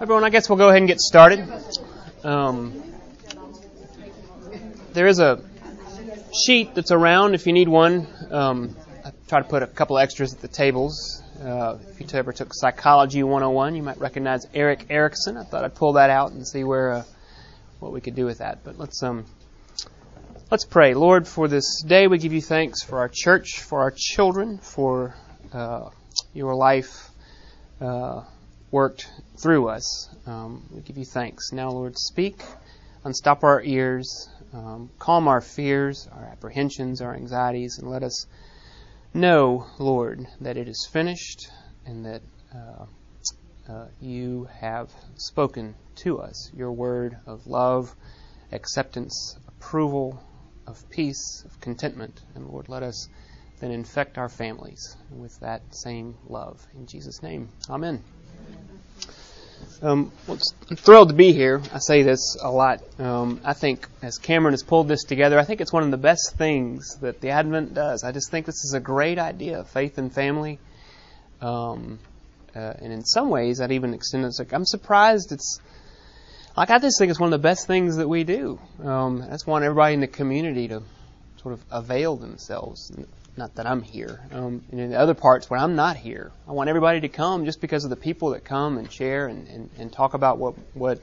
Everyone, I guess we'll go ahead and get started. Um, there is a sheet that's around if you need one. Um, I try to put a couple extras at the tables. Uh, if you ever took Psychology 101, you might recognize Erik Erikson. I thought I'd pull that out and see where uh, what we could do with that. But let's um, let's pray. Lord, for this day, we give you thanks for our church, for our children, for uh, your life uh, worked through us. Um, we give you thanks. Now, Lord, speak, unstop our ears, um, calm our fears, our apprehensions, our anxieties, and let us know, Lord, that it is finished and that uh, uh, you have spoken to us your word of love, acceptance, approval, of peace, of contentment. And Lord, let us then infect our families with that same love. In Jesus' name, Amen. Um, well, I'm thrilled to be here. I say this a lot. Um, I think as Cameron has pulled this together, I think it's one of the best things that the Advent does. I just think this is a great idea, faith and family. Um, uh, and in some ways, I'd even extend it. Like, I'm surprised it's like I just think it's one of the best things that we do. Um, I just want everybody in the community to sort of avail themselves not that I'm here. Um, and in the other parts where I'm not here, I want everybody to come just because of the people that come and share and, and, and talk about what what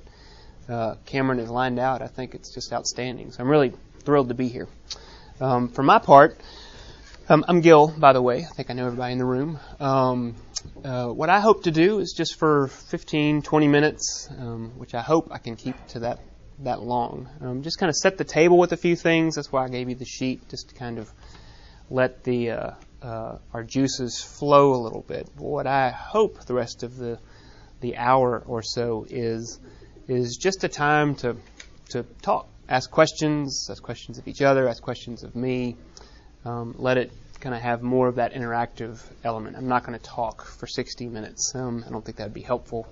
uh, Cameron has lined out. I think it's just outstanding. So I'm really thrilled to be here. Um, for my part, um, I'm Gil, by the way. I think I know everybody in the room. Um, uh, what I hope to do is just for 15, 20 minutes, um, which I hope I can keep to that that long. Um, just kind of set the table with a few things. That's why I gave you the sheet, just to kind of let the uh, uh, our juices flow a little bit. What I hope the rest of the the hour or so is is just a time to to talk, ask questions, ask questions of each other, ask questions of me. Um, let it kind of have more of that interactive element. I'm not going to talk for 60 minutes. Um, I don't think that would be helpful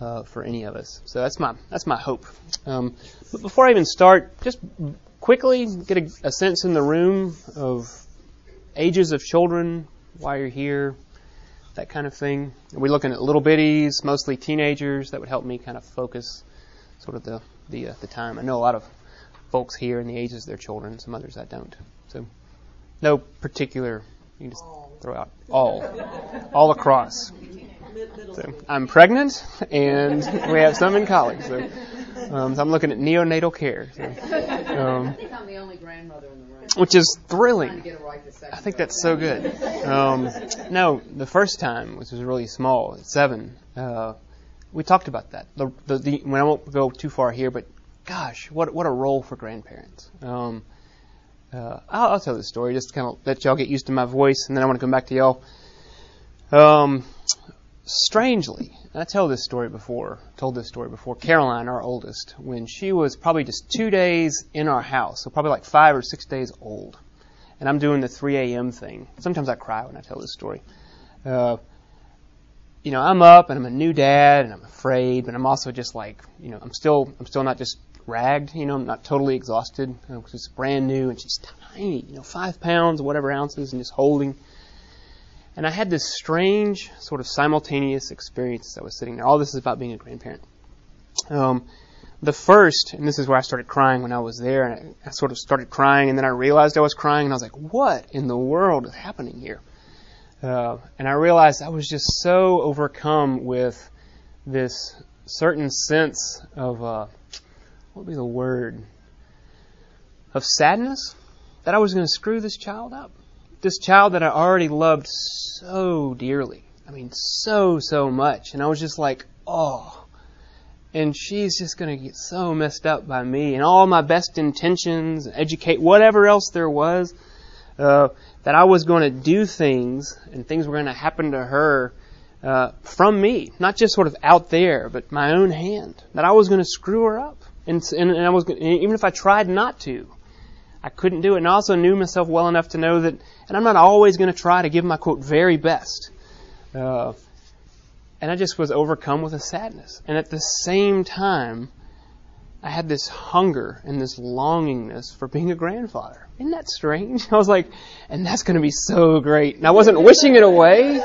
uh, for any of us. So that's my that's my hope. Um, but before I even start, just quickly get a, a sense in the room of ages of children, why you're here, that kind of thing. Are we looking at little bitties, mostly teenagers? That would help me kind of focus sort of the the, uh, the time. I know a lot of folks here in the ages of their children. Some others I don't. So no particular. You can just throw out all, all across. So I'm pregnant, and we have some in college. So, um, so I'm looking at neonatal care. So, um, I think I'm the only grandmother in the. Which is thrilling. I think that's so good. Um, no, the first time, which was really small, at seven, uh, we talked about that. The, the, the, when I won't go too far here, but gosh, what what a role for grandparents. Um, uh, I'll, I'll, tell the story just to kind of let y'all get used to my voice, and then I want to come back to y'all. Um, strangely, I tell this story before, told this story before. Caroline, our oldest, when she was probably just two days in our house, so probably like five or six days old, and I'm doing the 3 a.m. thing. Sometimes I cry when I tell this story. Uh, you know, I'm up and I'm a new dad and I'm afraid, but I'm also just like, you know, I'm still, I'm still not just ragged, you know, I'm not totally exhausted because it's brand new and she's tiny, you know, five pounds, whatever ounces, and just holding. And I had this strange sort of simultaneous experience as I was sitting there. All this is about being a grandparent. Um, the first, and this is where I started crying when I was there, and I, I sort of started crying, and then I realized I was crying, and I was like, what in the world is happening here? Uh, and I realized I was just so overcome with this certain sense of, uh, what would be the word? Of sadness that I was going to screw this child up. This child that I already loved so dearly. I mean, so, so much. And I was just like, oh. And she's just going to get so messed up by me and all my best intentions, educate, whatever else there was, uh, that I was going to do things and things were going to happen to her uh, from me, not just sort of out there, but my own hand. That I was going to screw her up, and, and, and I was even if I tried not to, I couldn't do it. And I also knew myself well enough to know that, and I'm not always going to try to give my quote very best. Uh, and I just was overcome with a sadness. And at the same time, I had this hunger and this longingness for being a grandfather. Isn't that strange? I was like, and that's going to be so great. And I wasn't wishing it away,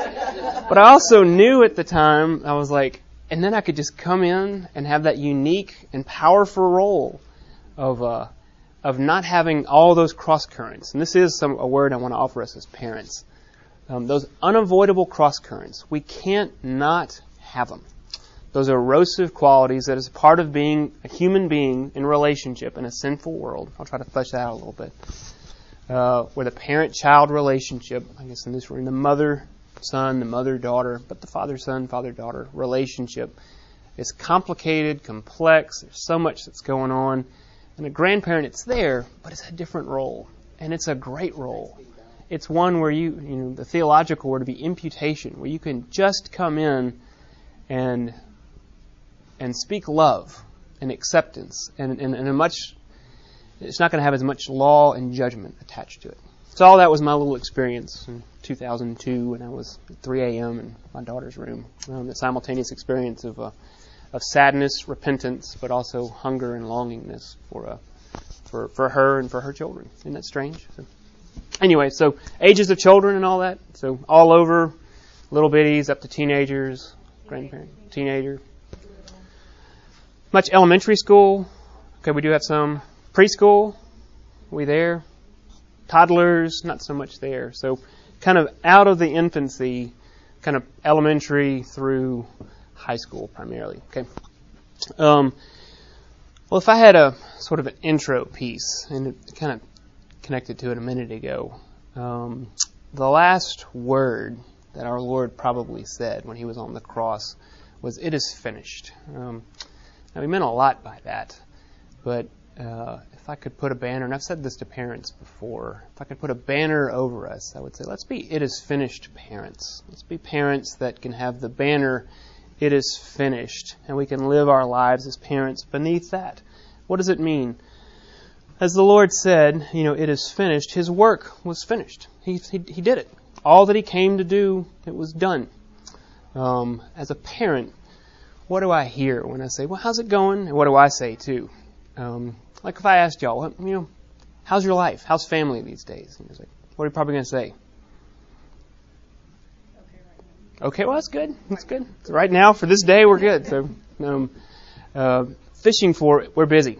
but I also knew at the time, I was like, and then I could just come in and have that unique and powerful role of, uh, of not having all those cross currents. And this is some, a word I want to offer us as parents. Um, those unavoidable cross currents. We can't not have them. Those erosive qualities that is part of being a human being in relationship in a sinful world. I'll try to flesh that out a little bit. Uh, with a parent-child relationship, I guess in this room, the mother-son, the mother-daughter, but the father-son, father-daughter relationship is complicated, complex. There's so much that's going on. And a grandparent, it's there, but it's a different role. And it's a great role. It's one where you, you know, the theological word would be imputation, where you can just come in and and speak love and acceptance and, and, and a much it's not going to have as much law and judgment attached to it. So all that was my little experience in 2002 when I was at 3 a.m. in my daughter's room. Um, the simultaneous experience of uh, of sadness, repentance, but also hunger and longingness for uh, for for her and for her children. Isn't that strange? So, anyway, so ages of children and all that. So all over, little bitties up to teenagers, grandparent, teenager, much elementary school. Okay, we do have some preschool. We there? Toddlers, not so much there. So kind of out of the infancy, kind of elementary through high school primarily. Okay. Um, well, if I had a sort of an intro piece, and it kind of connected to it a minute ago, um, the last word that our Lord probably said when he was on the cross was, "It is finished." Um, now, we meant a lot by that, but uh, if I could put a banner, and I've said this to parents before, if I could put a banner over us, I would say, let's be it is finished parents. Let's be parents that can have the banner, it is finished, and we can live our lives as parents beneath that. What does it mean? As the Lord said, you know, it is finished, His work was finished. He, he, he did it. All that He came to do, it was done. Um, as a parent, what do I hear when I say, well, how's it going? And what do I say too? Um, like if I asked y'all, you know, how's your life? How's family these days? And like, what are you probably going to say? Okay, well that's good. That's good. So right now, for this day, we're good. So, um, uh, fishing for we're busy.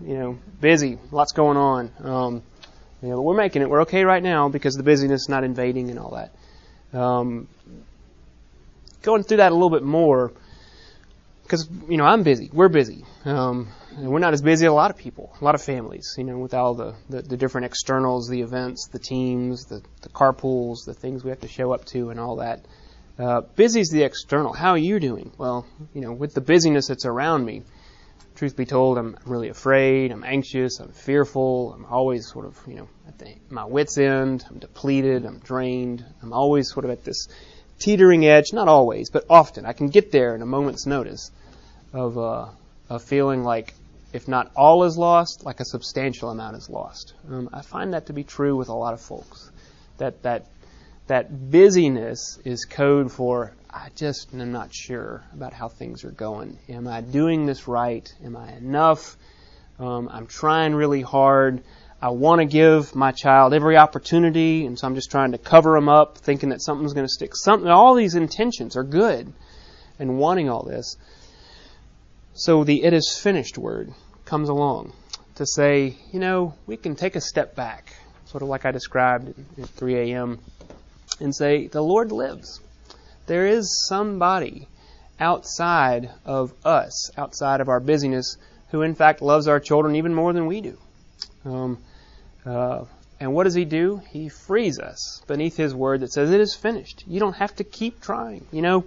You know, busy. Lots going on. Um, you know, but we're making it. We're okay right now because the busyness is not invading and all that. Um, going through that a little bit more because you know I'm busy. We're busy. Um, and we're not as busy as a lot of people, a lot of families. You know, with all the, the, the different externals, the events, the teams, the, the carpools, the things we have to show up to, and all that. Uh, busy is the external. How are you doing? Well, you know, with the busyness that's around me, truth be told, I'm really afraid. I'm anxious. I'm fearful. I'm always sort of, you know, at the, my wits' end. I'm depleted. I'm drained. I'm always sort of at this teetering edge, not always, but often. I can get there in a moment's notice of, uh, of feeling like, if not all is lost, like a substantial amount is lost. Um, I find that to be true with a lot of folks. That, that, that busyness is code for, I just am not sure about how things are going. Am I doing this right? Am I enough? Um, I'm trying really hard. I want to give my child every opportunity, and so I'm just trying to cover them up, thinking that something's going to stick. Something, all these intentions are good, and wanting all this. So the "it is finished" word comes along to say, you know, we can take a step back, sort of like I described at 3 a.m., and say, the Lord lives. There is somebody outside of us, outside of our busyness, who in fact loves our children even more than we do. Um, uh, and what does he do? He frees us beneath his word that says it is finished. You don't have to keep trying. You know,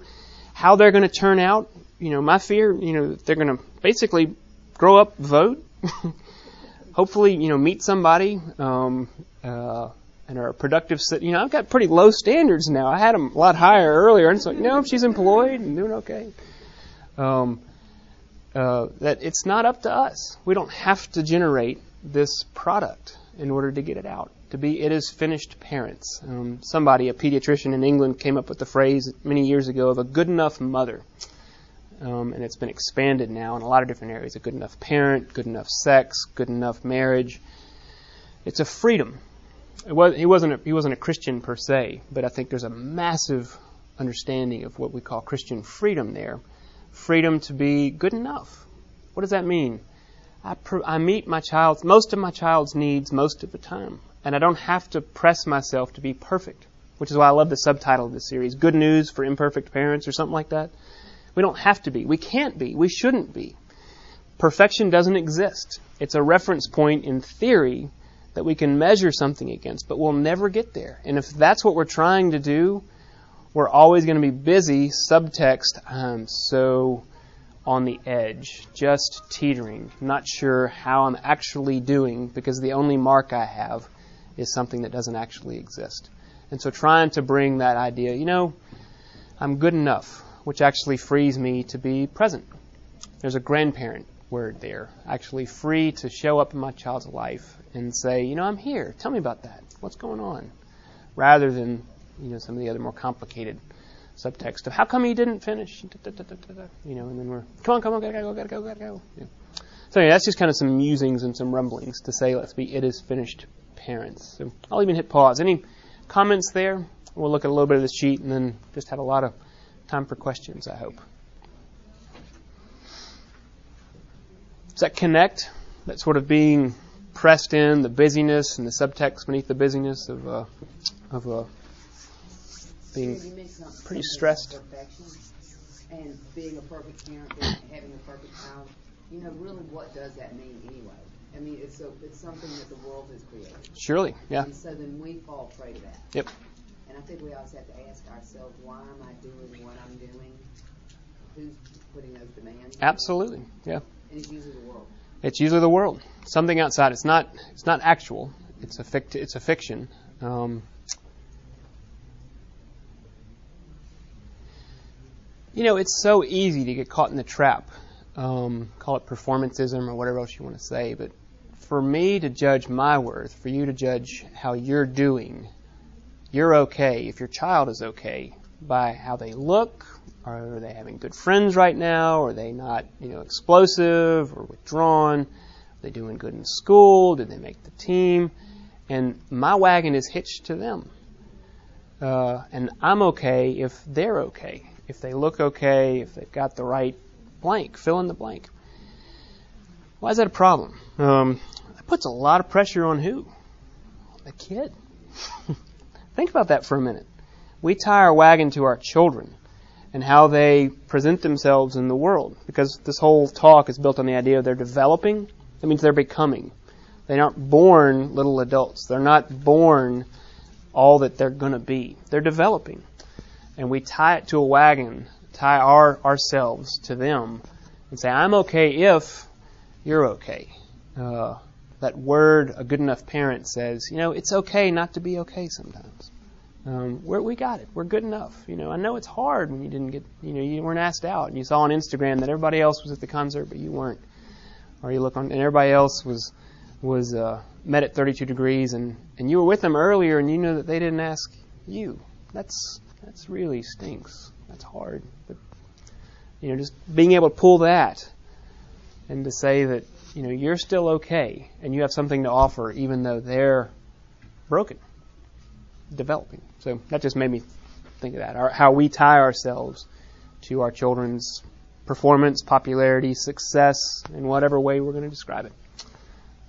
how they're going to turn out, you know, my fear, you know, they're going to basically grow up, vote, hopefully, you know, meet somebody, um, uh, and are a productive, you know, I've got pretty low standards now. I had them a lot higher earlier, and it's like, no, she's employed and doing okay. Um, uh, that it's not up to us. We don't have to generate this product in order to get it out. To be, it is finished parents. Um, somebody, a pediatrician in England, came up with the phrase many years ago of a good enough mother. um, and it's been expanded now in a lot of different areas. A good enough parent, good enough sex, good enough marriage. It's a freedom. Was, he wasn't a, he wasn't a Christian per se, but I think there's a massive understanding of what we call Christian freedom there. Freedom to be good enough. What does that mean? I, pr- I meet my child's most of my child's needs most of the time, and I don't have to press myself to be perfect. Which is why I love the subtitle of this series, "Good News for Imperfect Parents" or something like that. We don't have to be. We can't be. We shouldn't be. Perfection doesn't exist. It's a reference point in theory that we can measure something against, but we'll never get there. And if that's what we're trying to do, we're always going to be busy, subtext, I'm so on the edge, just teetering, not sure how I'm actually doing because the only mark I have is something that doesn't actually exist. And so trying to bring that idea, you know, I'm good enough, which actually frees me to be present. There's a grandparent word there, actually free to show up in my child's life and say, you know, I'm here. Tell me about that. What's going on? Rather than you know, some of the other more complicated subtext of how come he didn't finish, you know, and then we're, come on, come on, gotta go, gotta go, gotta go. Yeah. So anyway, that's just kind of some musings and some rumblings to say, let's be it is finished parents. So I'll even hit pause. Any comments there? We'll look at a little bit of the sheet and then just have a lot of time for questions, I hope. Does that connect? That sort of being pressed in, the busyness and the subtext beneath the busyness of, uh, of uh, being pretty stressed. And being a perfect parent, having a perfect child, you know, really, what does that mean anyway? I mean, it's a, it's something that the world has created. Surely, yeah. And so then we fall prey to that. Yep. And I think we always have to ask ourselves, why am I doing what I'm doing? Who's putting those demands? Absolutely, yeah. It's usually the world. It's usually the world. Something outside. It's not. It's not actual. It's a fict- It's a fiction. Um, You know, it's so easy to get caught in the trap. Um, call it performanceism or whatever else you want to say, but for me to judge my worth, for you to judge how you're doing, you're okay if your child is okay by how they look. Are they having good friends right now? Are they not, you know, explosive or withdrawn? Are they doing good in school? Did they make the team? And my wagon is hitched to them. Uh, and I'm okay if they're okay if they look okay, if they've got the right blank, fill in the blank. Why is that a problem? Um, that puts a lot of pressure on who? The kid. Think about that for a minute. We tie our wagon to our children and how they present themselves in the world because this whole talk is built on the idea of they're developing. That means they're becoming. They aren't born little adults. They're not born all that they're going to be. They're developing and we tie it to a wagon, tie our ourselves to them, and say, "I'm okay if you're okay." Uh, that word, a good enough parent says, you know, it's okay not to be okay sometimes. Um, we got it. We're good enough. You know, I know it's hard when you didn't get, you know, you weren't asked out, and you saw on Instagram that everybody else was at the concert, but you weren't. Or you look on, and everybody else was was uh, met at 32 degrees, and and you were with them earlier, and you know that they didn't ask you. That's that's really stinks. That's hard. But you know, just being able to pull that and to say that you know you're still okay and you have something to offer, even though they're broken, developing. So that just made me think of that. Our, how we tie ourselves to our children's performance, popularity, success, in whatever way we're going to describe it.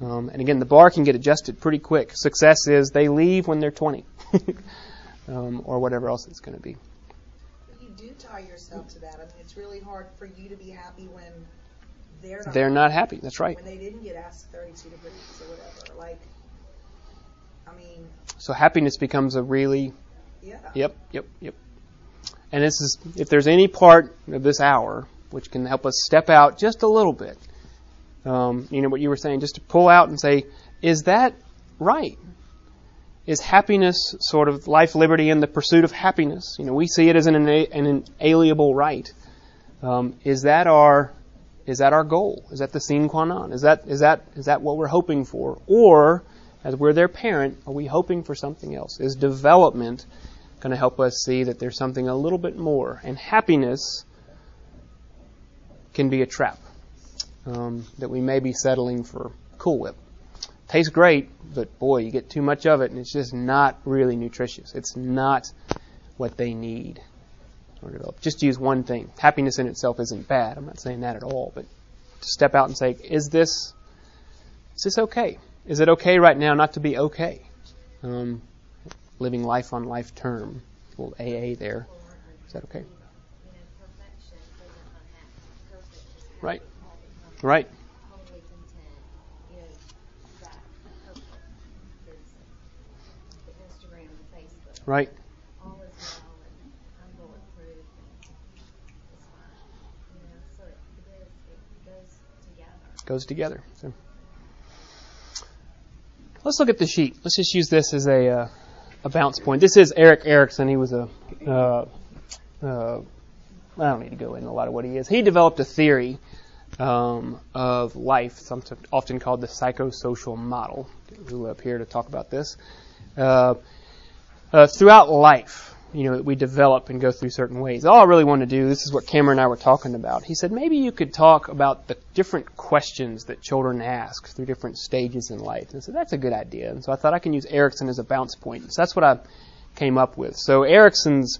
Um, and again, the bar can get adjusted pretty quick. Success is they leave when they're 20. um, or whatever else it's going to be. You do tie yourself to that. I mean, it's really hard for you to be happy when they're not. They're not happy. That's right. When they didn't get asked 32 degrees or whatever. Like, I mean. So happiness becomes a really. Yeah. Yep. Yep. Yep. And this is if there's any part of this hour which can help us step out just a little bit. Um, you know what you were saying, just to pull out and say, is that right? is happiness sort of life, liberty, and the pursuit of happiness? You know, we see it as an, an inalienable right. Um, is that our is that our goal? Is that the sine qua non? Is that is that is that what we're hoping for? Or as we're their parent, are we hoping for something else? Is development going to help us see that there's something a little bit more? And happiness can be a trap. Um, that we may be settling for Cool Whip. Tastes great, but boy, you get too much of it, and it's just not really nutritious. It's not what they need. or develop. Just use one thing. Happiness in itself isn't bad. I'm not saying that at all, but to step out and say, is this is this okay? Is it okay right now not to be okay? Um, living life on life term. A little AA there. Is that okay? Right. Right. Right. Goes together. So. Let's look at the sheet. Let's just use this as a uh, a bounce point. This is Erik Erikson. He was a uh, uh, I don't need to go into a lot of what he is. He developed a theory um, of life, often called the psychosocial model. Who up here to talk about this? Uh, uh, throughout life, you know, that we develop and go through certain ways. All I really want to do, this is what Cameron and I were talking about. He said maybe you could talk about the different questions that children ask through different stages in life. And so that's a good idea. And so I thought I can use Erikson as a bounce point. So that's what I came up with. So Erikson's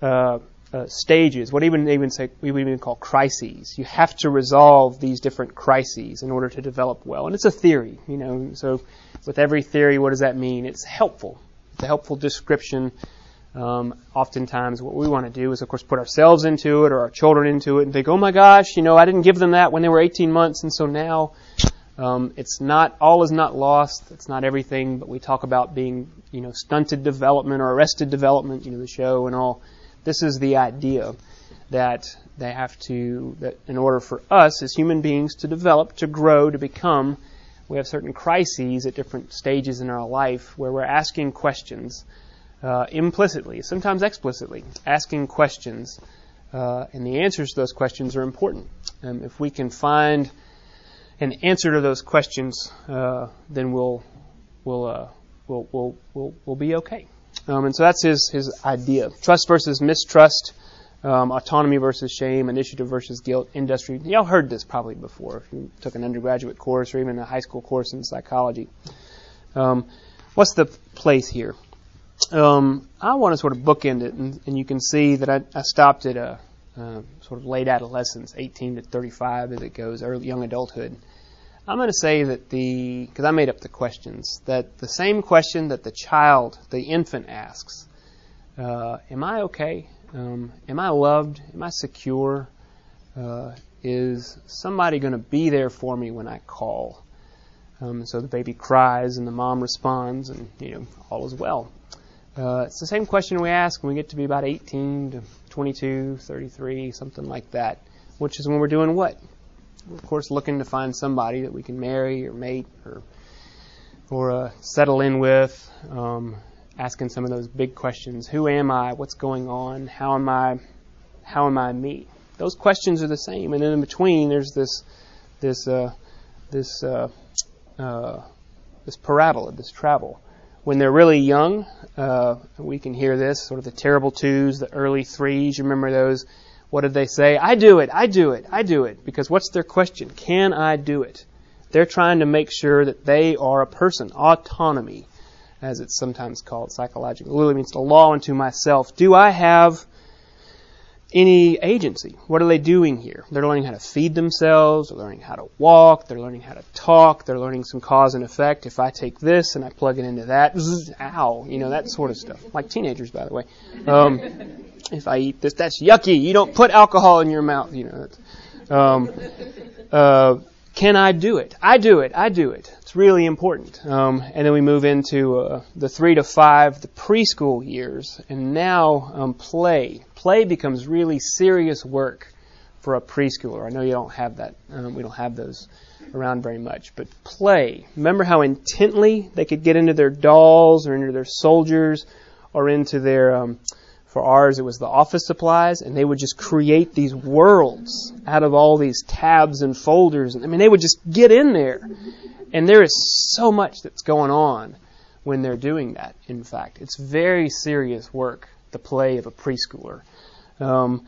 uh, uh, stages, what even even say we would even call crises. You have to resolve these different crises in order to develop well. And it's a theory, you know. So with every theory, what does that mean? It's helpful. It's a helpful description um, oftentimes, what we want to do is, of course, put ourselves into it or our children into it and think, oh my gosh, you know, I didn't give them that when they were 18 months, and so now um, it's not, all is not lost. It's not everything, but we talk about being, you know, stunted development or arrested development, you know, the show and all. This is the idea that they have to, that in order for us as human beings to develop, to grow, to become, we have certain crises at different stages in our life where we're asking questions uh, implicitly, sometimes explicitly, asking questions, uh, and the answers to those questions are important. Um, if we can find an answer to those questions, uh, then we'll we'll, uh, we'll we'll we'll we'll be okay. Um, and so that's his his idea: trust versus mistrust. Um, autonomy versus shame, initiative versus guilt, industry. Y'all heard this probably before if you took an undergraduate course or even a high school course in psychology. Um, what's the place here? Um, I want to sort of bookend it, and, and you can see that I, I stopped at a uh, sort of late adolescence, 18 to 35 as it goes, early young adulthood. I'm going to say that the, because I made up the questions, that the same question that the child, the infant asks, uh, am I okay? Um, am I loved? Am I secure? Uh, is somebody going to be there for me when I call? Um, so the baby cries and the mom responds, and you know all is well. Uh, it's the same question we ask when we get to be about 18 to 22, 33, something like that, which is when we're doing what? We're, of course, looking to find somebody that we can marry or mate or or uh, settle in with, um, asking some of those big questions: Who am I? What's going on? How am I? How am I me? Those questions are the same, and then in between, there's this this uh, this uh, uh this parabola, this travel when they're really young, uh, we can hear this, sort of the terrible twos, the early threes. You remember those? What did they say? I do it, I do it, I do it. Because what's their question? Can I do it? They're trying to make sure that they are a person. Autonomy, as it's sometimes called psychologically. It literally means the law unto myself. Do I have any agency. What are they doing here? They're learning how to feed themselves, they're learning how to walk, they're learning how to talk, they're learning some cause and effect. If I take this and I plug it into that, zzz, ow, you know, that sort of stuff. Like teenagers, by the way. Um, if I eat this, that's yucky. You don't put alcohol in your mouth, you know. Um, uh, can I do it? I do it. I do it. It's really important. Um, and then we move into uh, the three to five, the preschool years, and now um, play. Play becomes really serious work for a preschooler. I know you don't have that. Um, we don't have those around very much, but play. Remember how intently they could get into their dolls or into their soldiers or into their um, for ours, it was the office supplies, and they would just create these worlds out of all these tabs and folders. I mean, they would just get in there. And there is so much that's going on when they're doing that, in fact. It's very serious work, the play of a preschooler. Um,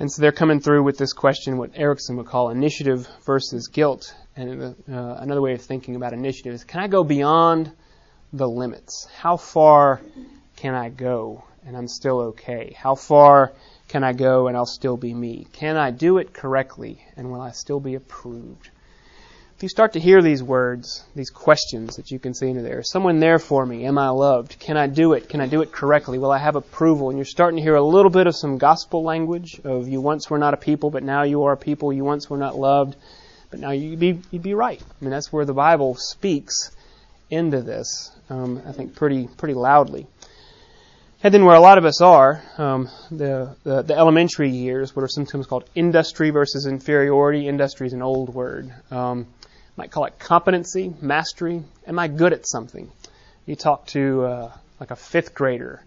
And so they're coming through with this question, what Erikson would call initiative versus guilt. And uh, another way of thinking about initiative is can I go beyond the limits? How far can I go and I'm still okay? How far can I go and I'll still be me? Can I do it correctly and will I still be approved? If you start to hear these words, these questions that you can see into there, is someone there for me? Am I loved? Can I do it? Can I do it correctly? Will I have approval? And you're starting to hear a little bit of some gospel language of you once were not a people, but now you are a people. You once were not loved, but now you'd be, you'd be right. I mean, that's where the Bible speaks into this, um, I think, pretty, pretty loudly. And then where a lot of us are, um, the, the, the elementary years, what are sometimes called industry versus inferiority. Industry is an old word. Um, might call it competency, mastery. Am I good at something? You talk to uh, like a fifth grader.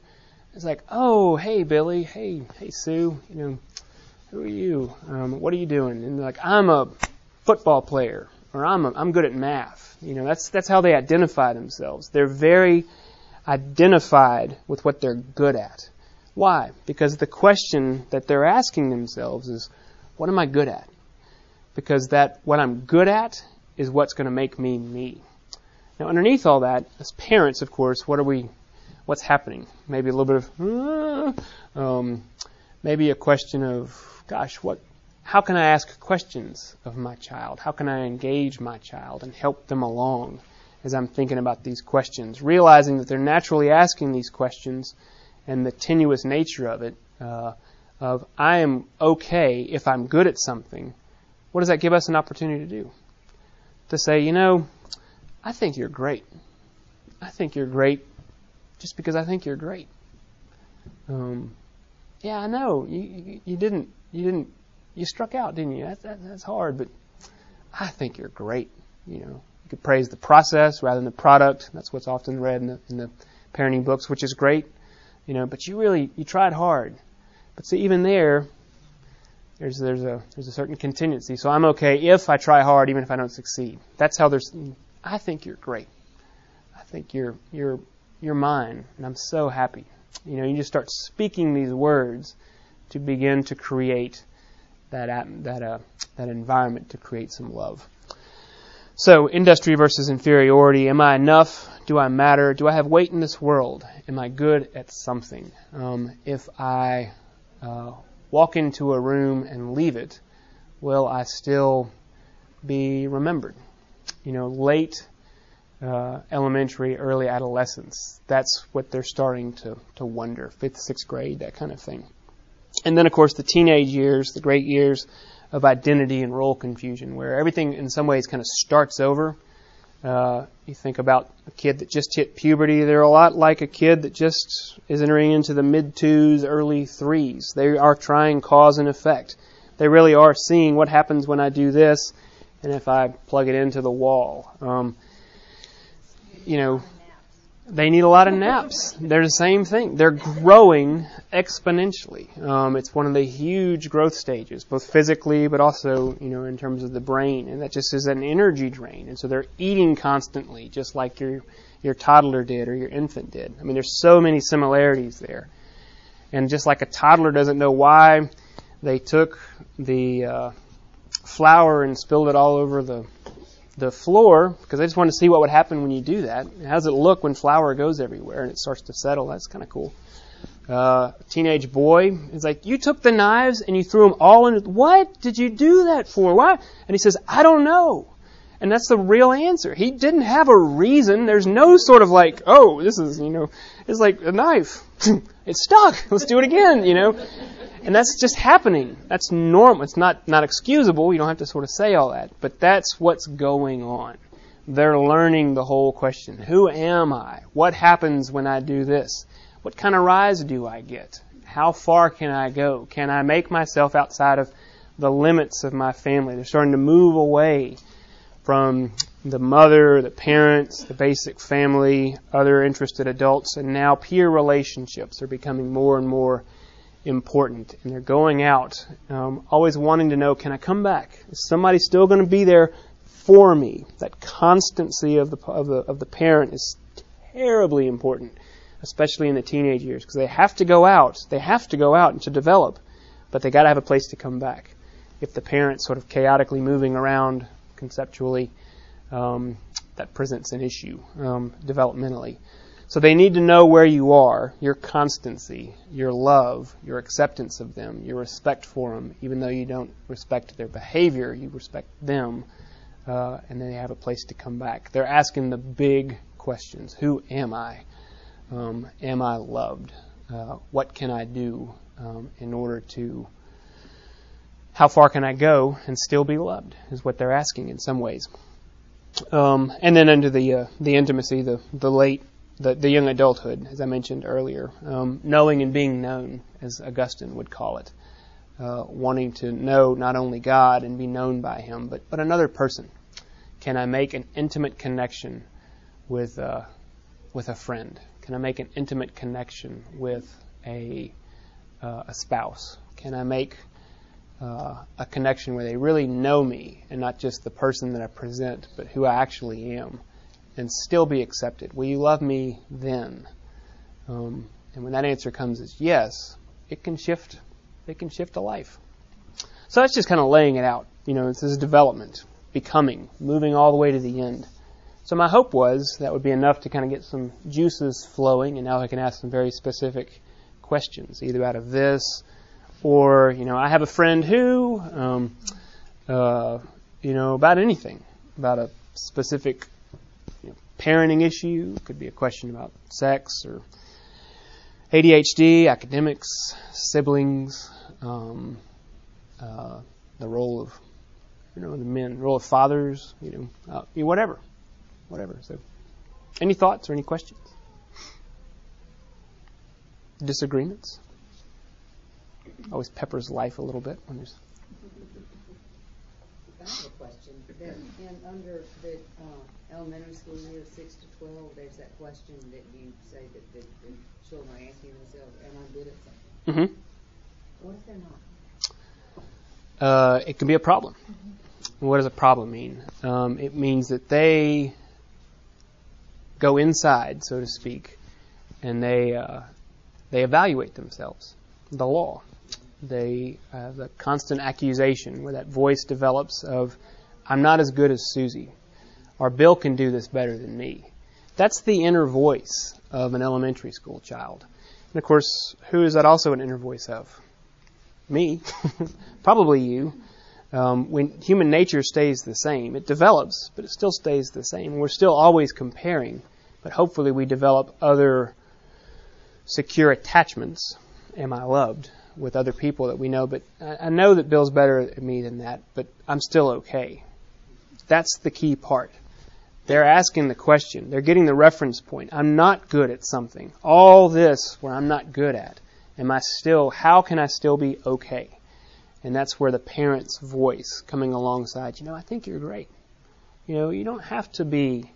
It's like, oh, hey Billy, hey, hey Sue, you know, who are you? Um, what are you doing? And they're like, I'm a football player, or I'm a, I'm good at math. You know, that's that's how they identify themselves. They're very identified with what they're good at. Why? Because the question that they're asking themselves is, what am I good at? Because that what I'm good at is what's going to make me me. Now, underneath all that, as parents, of course, what are we? What's happening? Maybe a little bit of, uh, um, maybe a question of, gosh, what? How can I ask questions of my child? How can I engage my child and help them along as I'm thinking about these questions, realizing that they're naturally asking these questions and the tenuous nature of it. Uh, of I am okay if I'm good at something. What does that give us an opportunity to do? to say, you know, I think you're great. I think you're great just because I think you're great. Um, yeah, I know you, you, you didn't you didn't you struck out, didn't you? That, that, that's hard, but I think you're great. You know, you could praise the process rather than the product. That's what's often read in the, in the parenting books, which is great. You know, but you really you tried hard. But see, even there, there's there's a there's a certain contingency. So I'm okay if I try hard, even if I don't succeed. That's how there's. I think you're great. I think you're you're you're mine, and I'm so happy. You know, you just start speaking these words to begin to create that that uh, that environment to create some love. So, industry versus inferiority. Am I enough? Do I matter? Do I have weight in this world? Am I good at something? Um, if I uh, walk into a room and leave it, will I still be remembered? You know, late uh, elementary, early adolescence. That's what they're starting to, to wonder. Fifth, sixth grade, that kind of thing. And then, of course, the teenage years, the great years of identity and role confusion, where everything in some ways kind of starts over. Uh, you think about a kid that just hit puberty, they're a lot like a kid that just is entering into the mid twos, early threes. They are trying cause and effect. They really are seeing what happens when I do this and if I plug it into the wall. Um, you know, they need a lot of naps. They're the same thing. They're growing exponentially. Um, it's one of the huge growth stages, both physically but also, you know, in terms of the brain, and that just is an energy drain. And so they're eating constantly, just like your your toddler did or your infant did. I mean, there's so many similarities there. And just like a toddler doesn't know why they took the uh, flour and spilled it all over the the floor because I just wanted to see what would happen when you do that. How does it look when flour goes everywhere and it starts to settle? That's kind of cool. Uh, teenage boy is like, you took the knives and you threw them all in. What did you do that for? Why? And he says, I don't know. And that's the real answer. He didn't have a reason. There's no sort of like, oh, this is, you know, it's like a knife. it's stuck. Let's do it again, you know. And that's just happening. That's normal. It's not, not excusable. You don't have to sort of say all that. But that's what's going on. They're learning the whole question. Who am I? What happens when I do this? What kind of rise do I get? How far can I go? Can I make myself outside of the limits of my family? They're starting to move away from the mother, the parents, the basic family, other interested adults, and now peer relationships are becoming more and more important. And they're going out, um, always wanting to know, can I come back? Is somebody still going to be there for me? That constancy of the, of the, of the parent is terribly important, especially in the teenage years, because they have to go out. They have to go out and to develop. but they got to have a place to come back. If the parent's sort of chaotically moving around conceptually, um, that presents an issue um, developmentally. So they need to know where you are, your constancy, your love, your acceptance of them, your respect for them. Even though you don't respect their behavior, you respect them, uh, and then they have a place to come back. They're asking the big questions: Who am I? Um, am I loved? Uh, what can I do um, in order to? How far can I go and still be loved? Is what they're asking in some ways. Um, and then under the uh, the intimacy, the the late the, the young adulthood, as I mentioned earlier, um, knowing and being known, as Augustine would call it, uh, wanting to know not only God and be known by Him, but but another person. Can I make an intimate connection with uh, with a friend? Can I make an intimate connection with a uh, a spouse? Can I make uh, a connection where they really know me and not just the person that I present, but who I actually am? And still be accepted? Will you love me then? Um, and when that answer comes as yes, it can shift. It can shift a life. So that's just kind of laying it out. You know, this is development, becoming, moving all the way to the end. So my hope was that would be enough to kind of get some juices flowing, and now I can ask some very specific questions, either out of this or, you know, I have a friend who, um, uh, you know, about anything, about a specific parenting issue, it could be a question about sex or ADHD, academics, siblings, um, uh, the role of you know the men, role of fathers, you know, uh, whatever, whatever. So, any thoughts or any questions? Disagreements always peppers life a little bit when there's. I have a question. and under the uh, elementary school year, six to twelve, there's that question that you say that, that the children are asking themselves, am I good at something? Mm-hmm. What if they're not? Uh, it can be a problem. Mm-hmm. What does a problem mean? Um, it means that they go inside, so to speak, and they uh, they evaluate themselves. The law. They have a constant accusation where that voice develops of, "I'm not as good as Susie." Or Bill can do this better than me. That's the inner voice of an elementary school child. And of course, who is that also an inner voice of? Me. Probably you. Um, when human nature stays the same, it develops, but it still stays the same. We're still always comparing, but hopefully we develop other secure attachments. Am I loved? With other people that we know, but I know that Bill's better at me than that, but I'm still okay. That's the key part. They're asking the question. They're getting the reference point. I'm not good at something. All this where I'm not good at. Am I still, how can I still be okay? And that's where the parent's voice coming alongside, you know, I think you're great. You know, you don't have to be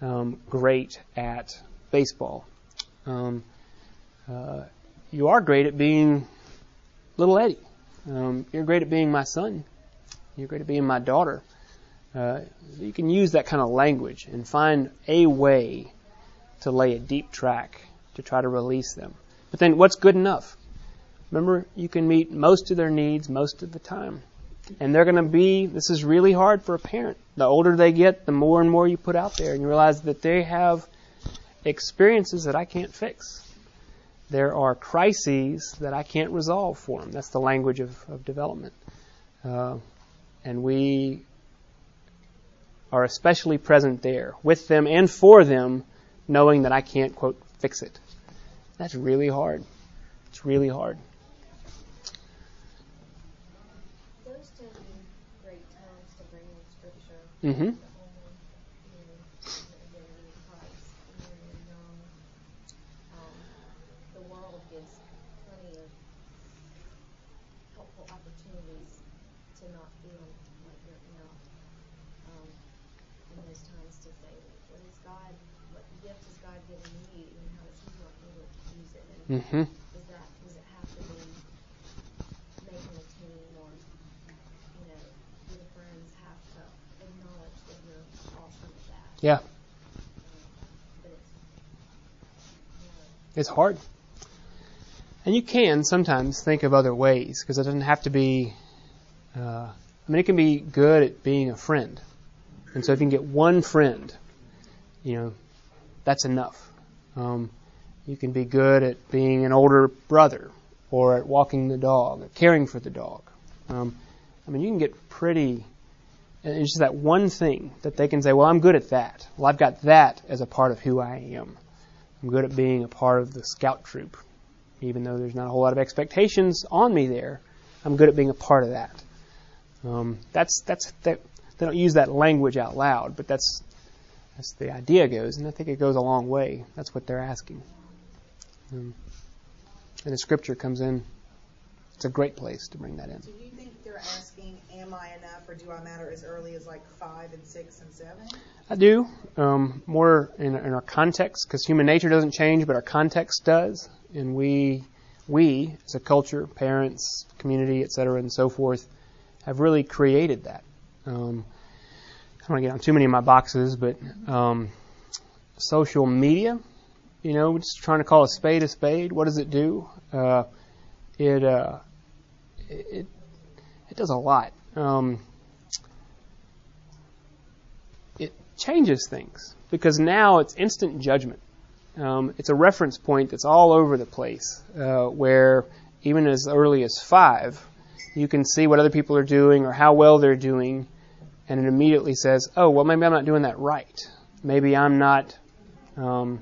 um, great at baseball. Um, uh, you are great at being little Eddie. Um, you're great at being my son. You're great at being my daughter. Uh, you can use that kind of language and find a way to lay a deep track to try to release them. But then what's good enough? Remember, you can meet most of their needs most of the time. And they're going to be, this is really hard for a parent. The older they get, the more and more you put out there and you realize that they have experiences that I can't fix. There are crises that I can't resolve for them. That's the language of, of development. Uh, and we are especially present there with them and for them, knowing that I can't, quote, fix it. That's really hard. It's really hard. Those tend to be great times to bring in scripture. Mm-hmm. Mm-hmm. Does that does it have to be making a team or you know, do the friends have to acknowledge that you're awesome at that? Yeah. It's, it's hard. And you can sometimes think of other ways because it doesn't have to be. Uh, I mean, it can be good at being a friend. And so if you can get one friend, you know, that's enough. Um, you can be good at being an older brother or at walking the dog, or caring for the dog. Um, I mean, you can get pretty. It's just that one thing that they can say, well, I'm good at that. Well, I've got that as a part of who I am. I'm good at being a part of the scout troop. Even though there's not a whole lot of expectations on me there, I'm good at being a part of that. Um, that's that's that, they don't use that language out loud, but that's that's the idea goes, and I think it goes a long way. That's what they're asking. Um, and the scripture comes in. It's a great place to bring that in. Do you think they're asking, "Am I enough, or do I matter?" As early as like five and six and seven? I do um, more in, in our context because human nature doesn't change, but our context does, and we we as a culture, parents, community, etc., and so forth, have really created that. Um, I don't want to get on too many of my boxes, but um, social media, you know, just trying to call a spade a spade. What does it do? Uh, it, uh, it it does a lot. Um, it changes things because now it's instant judgment. Um, it's a reference point that's all over the place, uh, where even as early as five, you can see what other people are doing or how well they're doing, and it immediately says, "Oh, well, maybe I'm not doing that right. Maybe I'm not um,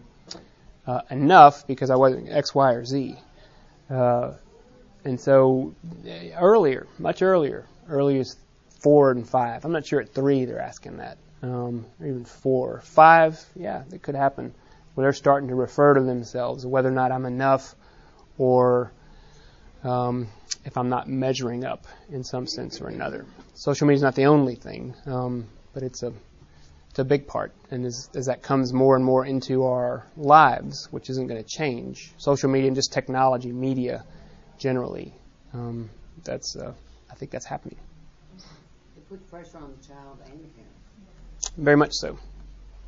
uh, enough because I wasn't X, Y, or Z." Uh, and so, uh, earlier, much earlier, early as four and five. I'm not sure at three they're asking that, um, or even four, five. Yeah, it could happen where they're starting to refer to themselves, whether or not I'm enough, or um, if I'm not measuring up in some sense or another. Social media is not the only thing, um, but it's a it's a big part. And as, as that comes more and more into our lives, which isn't going to change, social media and just technology, media generally, um, that's uh, I think that's happening. It puts pressure on the child and the parent Very much so.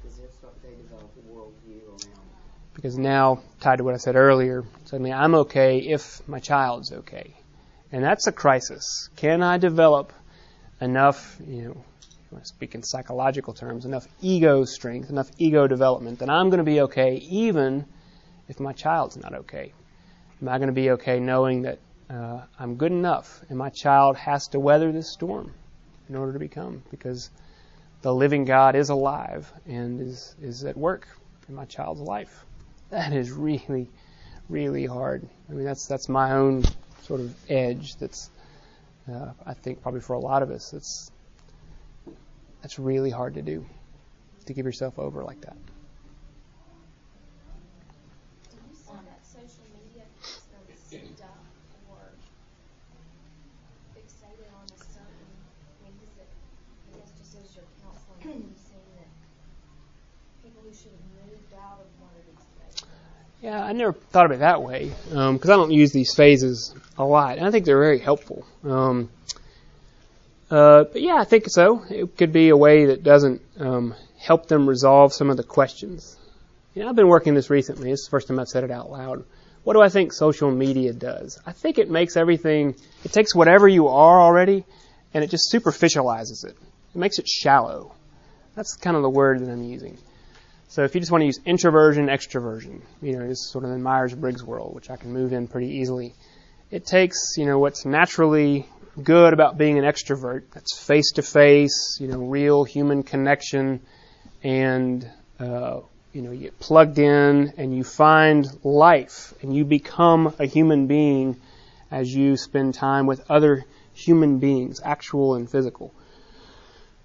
because they they develop a worldview around. Because now, tied to what I said earlier, suddenly I'm okay if my child's okay. And that's a crisis. Can I develop enough, you know, to speak in psychological terms, enough ego strength, enough ego development that I'm going to be okay even if my child's not okay? Am I going to be okay knowing that uh, I'm good enough and my child has to weather this storm in order to become? Because the living God is alive and is, is at work in my child's life. That is really, really hard. I mean, that's that's my own sort of edge. That's uh, I think probably for a lot of us, it's that's really hard to do to give yourself over like that. Do you see that social media keeps them stuck or fixated on a certain, I mean, is it, I guess just as your counseling, have you seen that people who should have moved out of one of these spaces? Yeah, I never thought of it that way because I don't use these phases a lot, and I think they're very helpful. Um, uh, but yeah, I think so. It could be a way that doesn't um, help them resolve some of the questions. You know, I've been working this recently. Is the first time I've said it out loud. What do I think social media does? I think it makes everything. It takes whatever you are already, and it just superficializes it. It makes it shallow. That's kind of the word that I'm using. So if you just want to use introversion, extroversion, you know, just sort of in Myers-Briggs world, which I can move in pretty easily, it takes, you know, what's naturally good about being an extrovert, that's face-to-face, you know, real human connection, and, uh, you know, you get plugged in and you find life and you become a human being as you spend time with other human beings, actual and physical.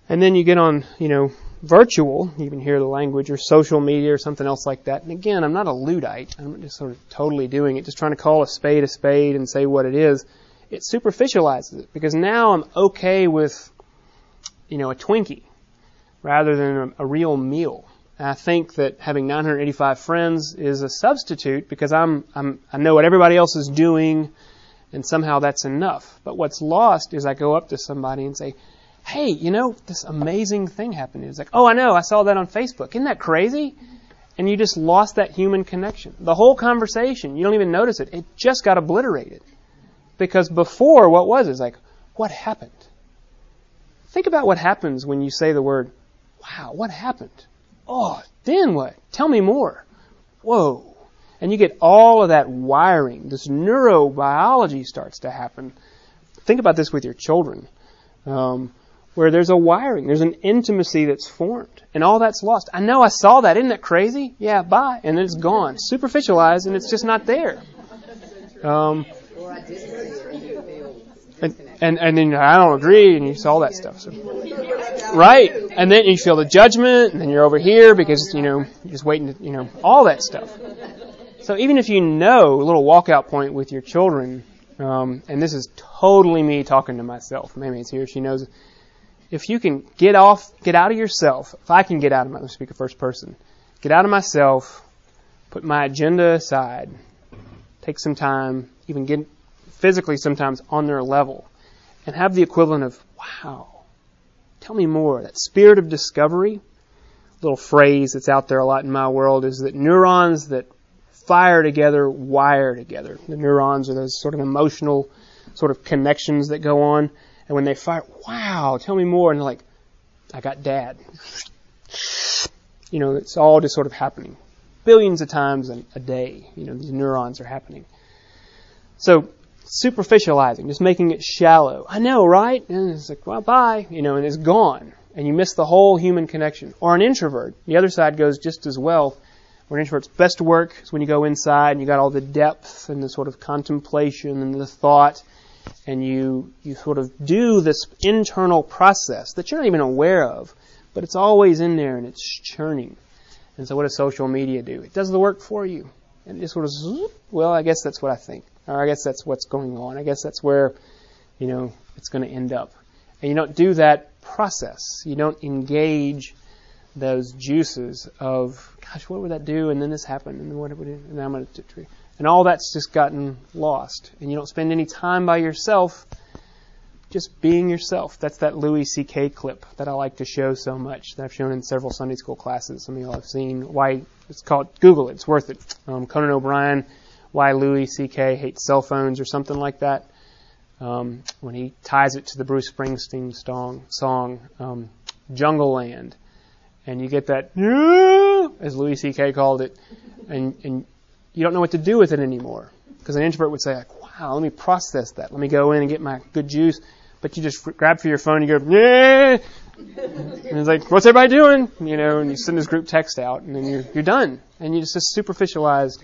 And then you get on, you know, virtual, you can hear the language, or social media, or something else like that. And again, I'm not a Luddite. I'm just sort of totally doing it, just trying to call a spade a spade and say what it is. It superficializes it because now I'm okay with, you know, a Twinkie rather than a, a real meal. And I think that having 985 friends is a substitute because I'm, I'm I know what everybody else is doing, and somehow that's enough. But what's lost is I go up to somebody and say, hey, you know, this amazing thing happened. It's like, oh, I know, I saw that on Facebook. Isn't that crazy? and you just lost that human connection. The whole conversation, you don't even notice it. It just got obliterated. Because before, what was it? It's like, what happened? Think about what happens when you say the word, wow, what happened? Oh, then what? Tell me more. Whoa. And you get all of that wiring. This neurobiology starts to happen. Think about this with your children. Um, where there's a wiring, there's an intimacy that's formed, and all that's lost. I know I saw that. Isn't that crazy? Yeah, bye. And it's gone. Superficialized, and it's just not there. Um, and, and, and then I don't agree, and you saw that stuff. So. Right. And then you feel the judgment, and then you're over here because, you know, you're just waiting to, you know, all that stuff. So even if you know a little walkout point with your children, um, and this is totally me talking to myself. Maybe it's here. She knows if you can get off, get out of yourself, if I can get out of my, let me speak a first person, get out of myself, put my agenda aside, take some time, even get physically sometimes on their level, and have the equivalent of, wow, tell me more. That spirit of discovery, little phrase that's out there a lot in my world is that neurons that fire together wire together. The neurons are those sort of emotional sort of connections that go on. And when they fire, wow, tell me more. And they're like, I got dad. You know, it's all just sort of happening. Billions of times a day, you know, these neurons are happening. So, superficializing, just making it shallow. I know, right? And it's like, well, bye, you know, and it's gone. And you miss the whole human connection. Or an introvert. The other side goes just as well. Where an introvert's best work is when you go inside and you got all the depth and the sort of contemplation and the thought and you, you sort of do this internal process that you're not even aware of, but it's always in there and it's churning. And so what does social media do? It does the work for you. And it just sort of, well, I guess that's what I think. Or I guess that's what's going on. I guess that's where, you know, it's going to end up. And you don't do that process. You don't engage those juices of, gosh, what would that do? And then this happened, and then what would it, and I'm going to and all that's just gotten lost. And you don't spend any time by yourself just being yourself. That's that Louis C.K. clip that I like to show so much that I've shown in several Sunday school classes. Some of y'all have seen why it's called Google it. It's worth it. Um, Conan O'Brien, why Louis C.K. hates cell phones or something like that. Um, when he ties it to the Bruce Springsteen song, song um, Jungleland, and you get that as Louis C.K. called it, and, and you don't know what to do with it anymore. Because an introvert would say, like, wow, let me process that. Let me go in and get my good juice. But you just grab for your phone and you go, yeah. And it's like, what's everybody doing? You know, and you send this group text out and then you're, you're done. And you just, just superficialize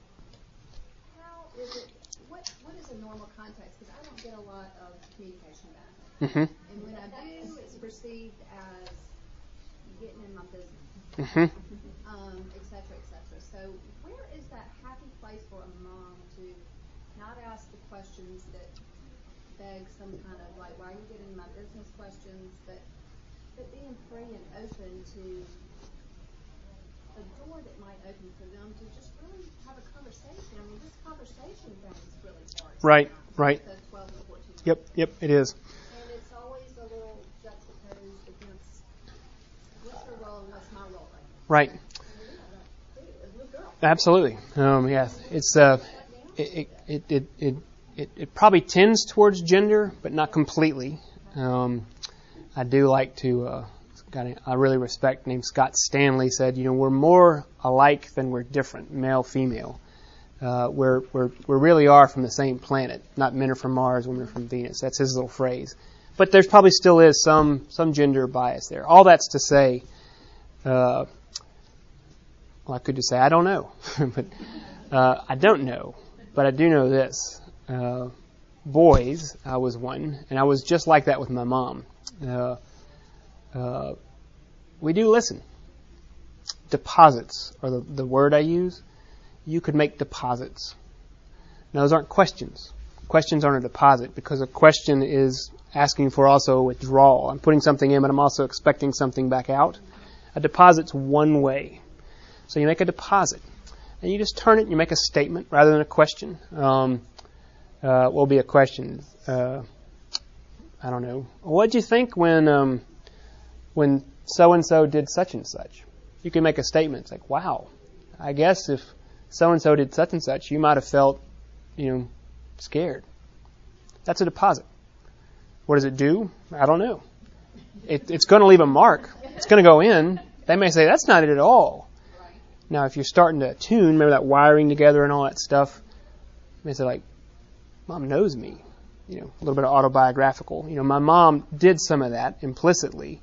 Mm-hmm. And when I do, it's perceived as getting in my business, mm-hmm. um, et cetera, et cetera. So where is that happy place for a mom to not ask the questions that beg some kind of like, why are you getting my business questions, but but being free and open to a door that might open for them to just really have a conversation. I mean, this conversation thing is really hard. Right, right. Yep, yep, it is. and it's always a little juxtaposed against Right. Absolutely. Um, yeah, it's uh, it, it, it, it, it, it probably tends towards gender, but not completely. Um, I do like to. Uh, guy I really respect named Scott Stanley said, you know, we're more alike than we're different, male, female. Uh, we're, we're, we really are from the same planet. Not men are from Mars, women are from Venus. That's his little phrase. But there's probably still is some, some gender bias there. All that's to say, uh, well, I could just say, I don't know. but uh, I don't know. But I do know this. Uh, boys, I was one, and I was just like that with my mom. Uh, we do listen. Deposits are the, the word I use. you could make deposits. Now, those aren't questions. Questions aren't a deposit because a question is asking for also a withdrawal. I'm putting something in, but I'm also expecting something back out. A deposit's one way. So you make a deposit, and you just turn it and you make a statement rather than a question. Um, uh, will be a question. Uh, I don't know. What'd you think when um, when so and so did such and such? You can make a statement. It's like, wow, I guess if so and so did such and such, you might have felt, you know, scared. That's a deposit. What does it do? I don't know. It, it's going to leave a mark. It's going to go in. They may say that's not it at all. Now, if you're starting to tune, remember that wiring together and all that stuff. They say like, "Mom knows me," you know, a little bit of autobiographical. You know, my mom did some of that implicitly,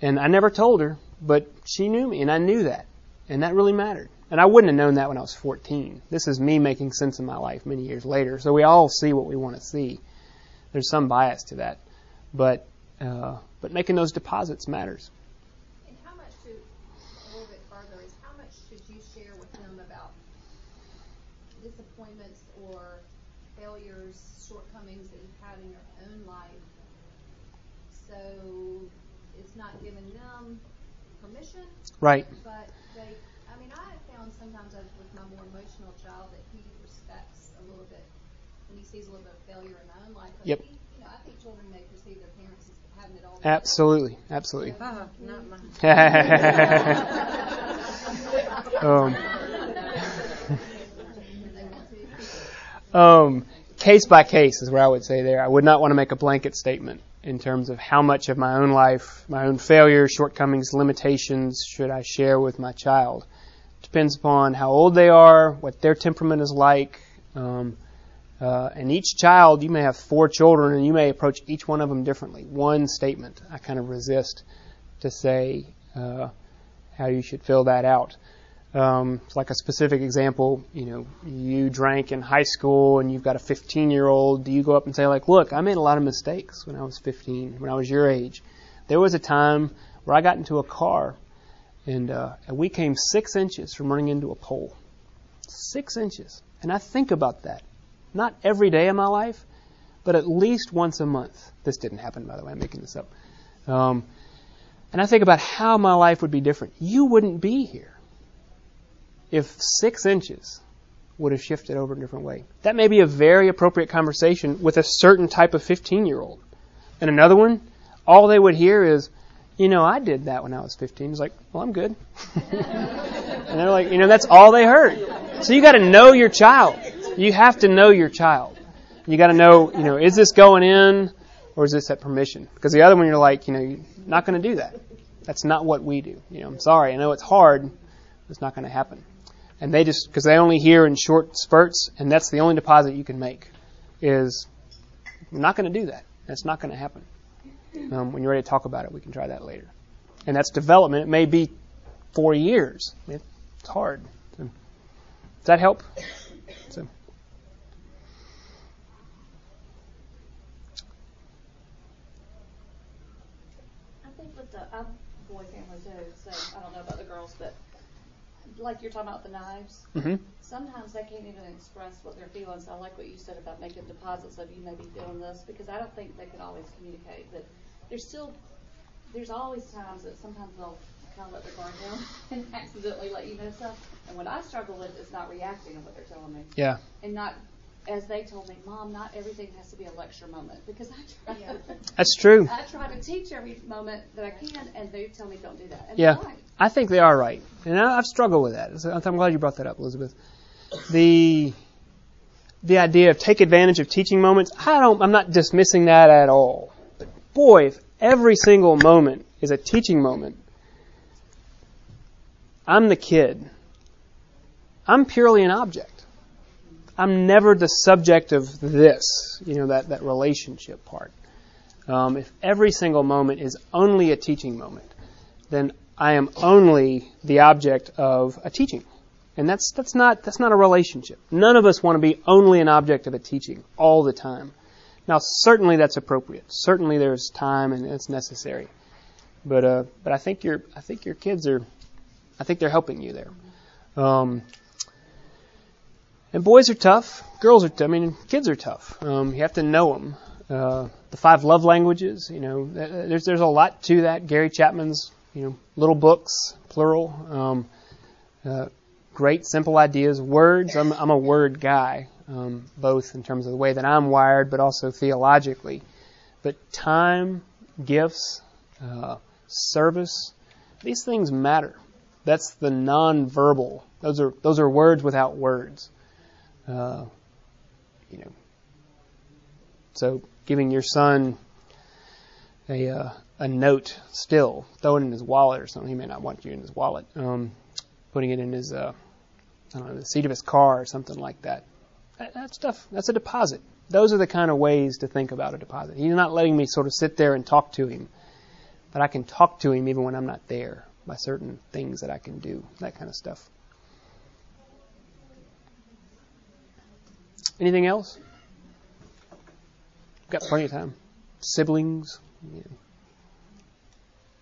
and I never told her, but she knew me, and I knew that, and that really mattered. And I wouldn't have known that when I was 14. This is me making sense of my life many years later. So we all see what we want to see. There's some bias to that, but uh, but making those deposits matters. And how much to a little bit further is how much should you share with them about disappointments or failures, shortcomings that you've had in your own life? So it's not giving them permission, Right. but they. I mean, I have found sometimes as with my more emotional child that he respects a little bit when he sees a little bit of failure in my own life. But Yep. He, you know, I think children may perceive their parents as having it all. Absolutely. Absolutely. Uh, not mine. um, um, case by case is where I would say there. I would not want to make a blanket statement in terms of how much of my own life, my own failures, shortcomings, limitations should I share with my child. Depends upon how old they are, what their temperament is like. Um, uh, and each child, you may have four children, and you may approach each one of them differently. One statement, I kind of resist to say uh, how you should fill that out. Um, like a specific example, you know, you drank in high school and you've got a 15 year old. Do you go up and say, like, look, I made a lot of mistakes when I was 15, when I was your age? There was a time where I got into a car and, uh, and we came six inches from running into a pole. Six inches. And I think about that. Not every day of my life, but at least once a month. This didn't happen, by the way, I'm making this up. Um, and I think about how my life would be different. You wouldn't be here if six inches would have shifted over a different way. That may be a very appropriate conversation with a certain type of 15 year old. And another one, all they would hear is, you know, I did that when I was 15. It's like, well, I'm good. and they're like, you know, that's all they heard. So you got to know your child. You have to know your child. You got to know, you know, is this going in or is this at permission? Because the other one, you're like, you know, you're not going to do that. That's not what we do. You know, I'm sorry. I know it's hard. It's not going to happen. And they just, because they only hear in short spurts, and that's the only deposit you can make, is I'm not going to do that. That's not going to happen. Um, when you're ready to talk about it, we can try that later. And that's development. It may be four years. It's hard. So, does that help? So. I think with the I'm a boy family too, so I don't know about the girls, but like you're talking about the knives, hmm sometimes they can't even express what they're feeling. So I like what you said about making deposits of you may be feeling this because I don't think they can always communicate. But there's still there's always times that sometimes they'll kind of let their guard down and accidentally let you know stuff. And what I struggle with is not reacting to what they're telling me Yeah. and not. As they told me, Mom, not everything has to be a lecture moment because I try. That's true. I try to teach every moment that I can, and they tell me don't do that. And Yeah. right. I think they are right, and I- I've struggled with that. So I'm glad you brought that up, Elizabeth. The the idea of take advantage of teaching moments. I don't. I'm not dismissing that at all. But boy, if every single moment is a teaching moment, I'm the kid. I'm purely an object. I'm never the subject of this. You know that that relationship part. Um, if every single moment is only a teaching moment, then I am only the object of a teaching. And that's, that's not, that's not a relationship. None of us want to be only an object of a teaching all the time. Now, certainly that's appropriate. Certainly there's time and it's necessary. But, uh, but I think your, I think your kids are, I think they're helping you there. Um, And boys are tough. Girls are. T- I mean, kids are tough. Um, you have to know them. Uh, the five love languages. You know, there's there's a lot to that. Gary Chapman's, you know, little books, plural. Um, uh, great simple ideas. Words. I'm I'm a word guy, um, both in terms of the way that I'm wired, but also theologically. But time, gifts, uh, service, these things matter. That's the nonverbal. Those are those are words without words. Uh, you know. So giving your son a uh, a note still, throw it in his wallet or something. He may not want you in his wallet. Um, putting it in his uh, I don't know the seat of his car or something like that. that. That stuff. That's a deposit. Those are the kind of ways to think about a deposit. He's not letting me sort of sit there and talk to him, but I can talk to him even when I'm not there by certain things that I can do, that kind of stuff. Anything else? Got plenty of time. Siblings. Yeah.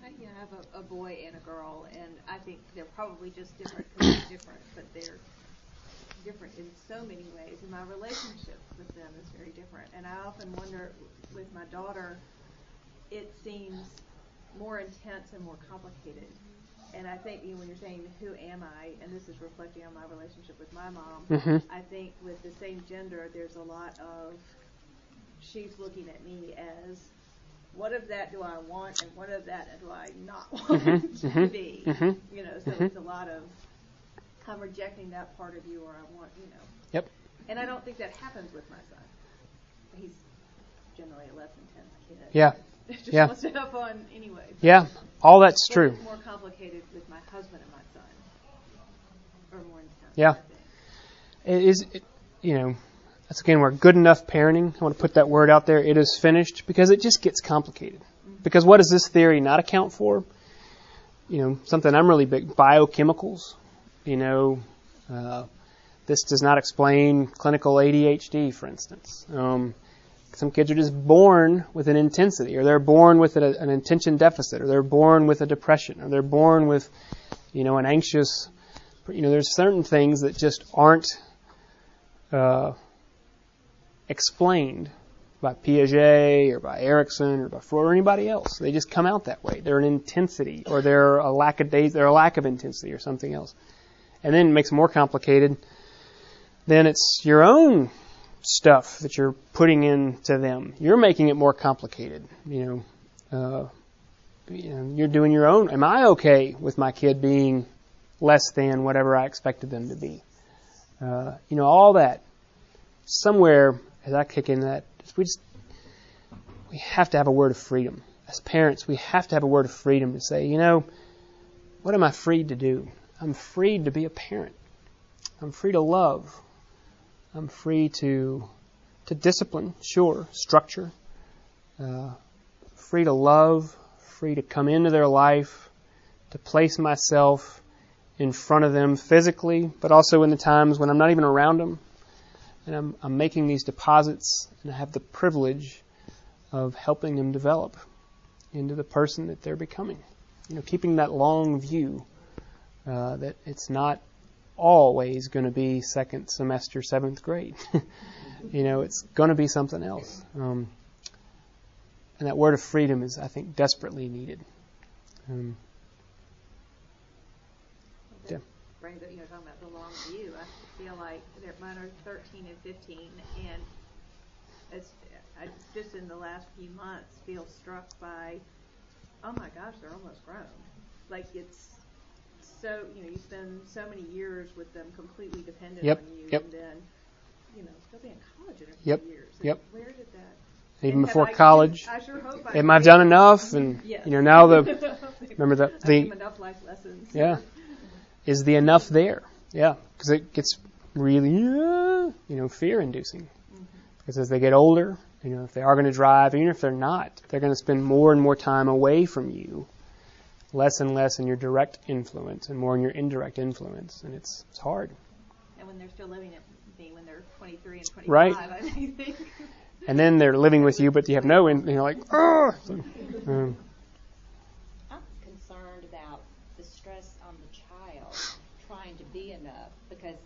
I have a, a, boy and a girl, and I think they're probably just different different, but they're different in so many ways. And my relationship with them is very different. And I often wonder, with my daughter, it seems more intense and more complicated and I think you know, when you're saying who am I, and this is reflecting on my relationship with my mom. Mm-hmm. I think with the same gender, there's a lot of she's looking at me as what of that do I want, and what of that do I not want mm-hmm. to mm-hmm. be? Mm-hmm. You know, so mm-hmm. it's a lot of I'm rejecting that part of you, or I want you know. Yep. And I don't think that happens with my son. He's generally a less intense kid. Yeah. Just yeah. wants to have fun anyway. Yeah. All that's but true. It's more complicated with my husband and my son, or more intense. Yeah. It is, it, you know, that's again where good enough parenting. I want to put that word out there. It is finished because it just gets complicated. Mm-hmm. Because what does this theory not account for? You know, something I'm really big biochemicals. You know, uh, this does not explain clinical ADHD, for instance. Um, some kids are just born with an intensity, or they're born with a, an attention deficit, or they're born with a depression, or they're born with, you know, an anxious. You know, there's certain things that just aren't uh, explained by Piaget or by Erikson or by Freud or anybody else. They just come out that way. They're an intensity, or they're a lack of days, they're a lack of intensity, or something else. And then it makes it more complicated. Then it's your own stuff that you're putting into them. You're making it more complicated. You know, uh, you know, you're doing your own. Am I okay with my kid being less than whatever I expected them to be? Uh, you know, all that. Somewhere, as I kick in that, we just we have to have a word of freedom. As parents, we have to have a word of freedom to say, you know, what am I freed to do? I'm freed to be a parent. I'm free to love. I'm free to to discipline, sure, structure, uh, free to love, free to come into their life, to place myself in front of them physically, but also in the times when I'm not even around them, and I'm, I'm making these deposits, and I have the privilege of helping them develop into the person that they're becoming. You know, keeping that long view uh, that it's not always going to be second semester, seventh grade. you know, it's going to be something else. Um, and that word of freedom is, I think, desperately needed. Um, yeah. You know, talking about the long view. I feel like mine are 13 and 15, and it's I just in the last few months feel struck by, oh my gosh, they're almost grown. Like it's so you know you spend so many years with them completely dependent yep. on you, yep. and then you know still be in college in a few yep. years. And yep. Where did that? Even before I, college. I sure hope I Am I done enough? And yes. you know now the remember the the enough life lessons. Yeah, is the enough there? Yeah, because it gets really uh, you know fear inducing. Mm-hmm. Because as they get older, you know if they are going to drive, even if they're not, they're going to spend more and more time away from you less and less in your direct influence and more in your indirect influence, and it's it's hard. And when they're still living at me when they're 23 and 25, right. I think. and then they're living with you, but you have no, in, you're like, oh. So, um. I'm concerned about the stress on the child trying to be enough because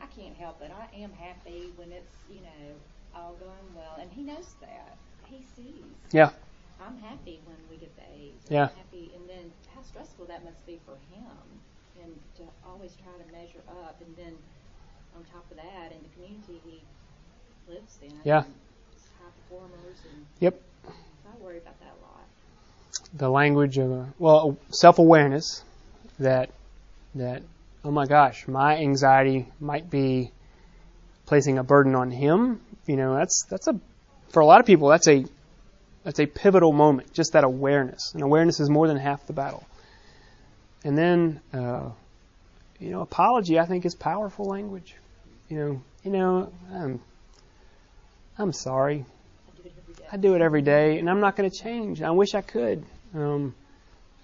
I can't help it. I am happy when it's, you know, all going well. And he knows that. He sees. Yeah. I'm happy when we get the A's. Yeah. I'm happy. And then how stressful that must be for him. And to always try to measure up. And then on top of that, in the community he lives in. Yeah. High performers. And Yep. I worry about that a lot. The language of, uh, well, self awareness that, that, oh my gosh, my anxiety might be placing a burden on him. You know, that's, that's a, for a lot of people, that's a, that's a pivotal moment, just that awareness. And awareness is more than half the battle. And then, uh, you know, apology, I think, is powerful language. You know, you know, I'm, I'm sorry. I do it every day, and I'm not going to change. I wish I could. Um,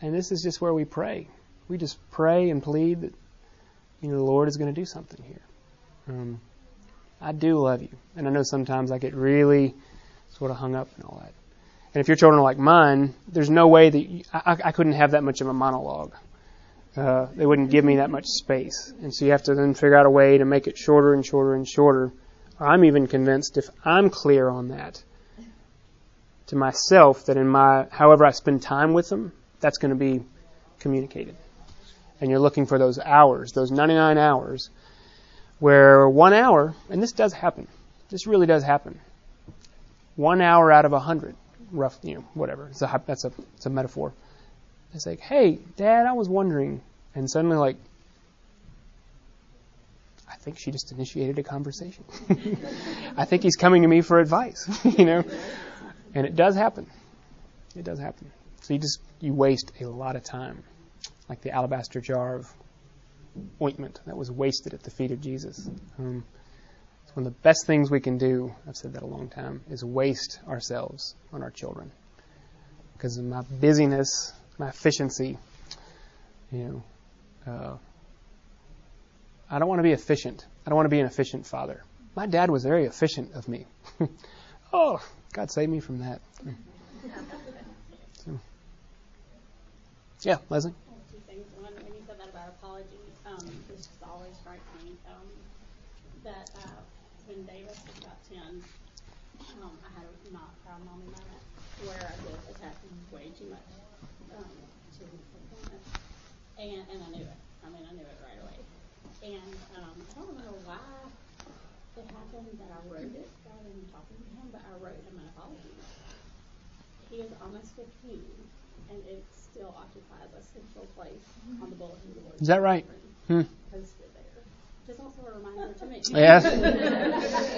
and this is just where we pray. We just pray and plead that, you know, the Lord is going to do something here. Um, I do love you, and I know sometimes I get really sort of hung up and all that. And if your children are like mine, there's no way that you, I, I couldn't have that much of a monologue. Uh, they wouldn't give me that much space, and so you have to then figure out a way to make it shorter and shorter and shorter. I'm even convinced if I'm clear on that to myself, that in my however I spend time with them, that's going to be communicated. And you're looking for those hours, those 99 hours, where one hour, and this does happen, this really does happen. One hour out of a hundred, rough, you know, whatever. It's a, that's a, it's a metaphor. It's like, hey, Dad, I was wondering, and suddenly like, I think she just initiated a conversation. I think he's coming to me for advice, you know, and it does happen. It does happen. So you just you waste a lot of time, like the alabaster jar of ointment that was wasted at the feet of Jesus. Um, it's one of the best things we can do. I've said that a long time is waste ourselves on our children because my busyness, my efficiency. You know, uh, I don't want to be efficient. I don't want to be an efficient father. My dad was very efficient of me. oh, God save me from that. Yeah, Leslie. Two things. One, when you said that about apologies, um, this just always strikes me um, that uh, when Davis was about ten, um, I had a not proud mommy moment where I did attack him way too much um, to disappointment, and and I knew it. I mean, I knew it right away. And um, I don't remember why it happened that I wrote it than talking to him, but I wrote him an apology. He is almost 15, and it still occupies a central place on the bulletin board. Is that right? Hmm. Posted there. Just also a reminder to me. Yeah.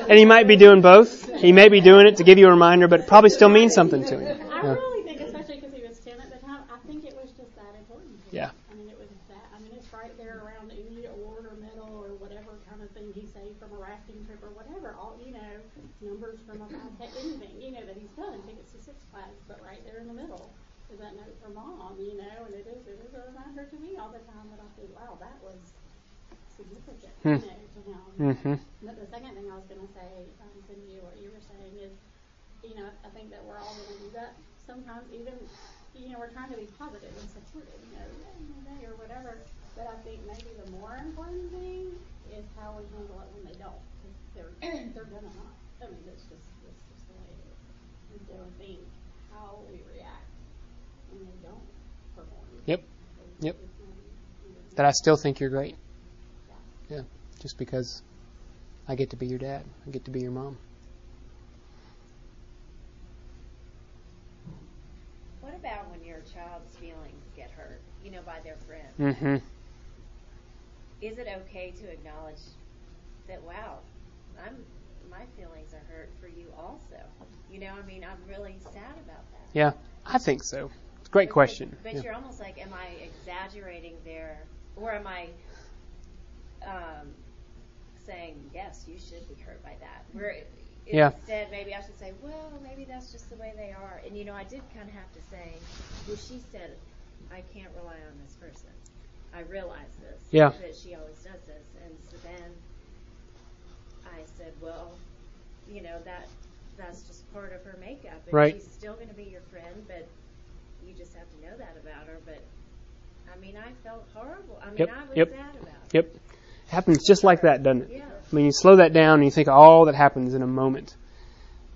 and he might be doing both. He may be doing it to give you a reminder, but it probably still means something to him. I Yeah. really think, especially because he was 10 at the time, I think it was just that important. to him. Yeah. I mean, it was that. I mean, it's right there around any award or medal or whatever kind of thing he saved from a rafting trip or whatever. All you know, numbers from a 5K, anything you know that he's done, tickets to Six Flags, but right there in the middle is that note from mom. You know, and it is it is a reminder to me all the time that I think, wow, that was significant. Hmm. You know. Mm-hmm. But the second thing I was going to say, um, to you, what you were saying is, you know, I think that we're all going to do that. Sometimes even, you know, we're trying to be positive and supportive, you know, yay, or whatever. But I think maybe the more important thing is how we handle it when they don't. 'Cause they're, they're gonna not. I mean, it's just, it's just the way it is. And so I think how we react when they don't perform. Yep. Yep. That I still think you're great. Yeah. Just because I get to be your dad. I get to be your mom. What about when your child's feelings get hurt, you know, by their friends? Mm-hmm. Is it okay to acknowledge that, wow, I'm my feelings are hurt for you also? You know, I mean, I'm really sad about that. Yeah, I think so. It's a great But- question. But Yeah. you're almost like, am I exaggerating there, or am I um, saying, yes, you should be hurt by that? Where Yeah. instead, maybe I should say, well, maybe that's just the way they are. And you know, I did kind of have to say, well, she said, I can't rely on this person. I realize this. Yeah. That she always does this, and so then I said, well, you know that that's just part of her makeup, and Right. she's still going to be your friend, but you just have to know that about her. But I mean, I felt horrible. I mean, Yep, I was yep, sad about it. Yep. Happens just like that, doesn't it? I mean, you slow that down and you think all that happens in a moment.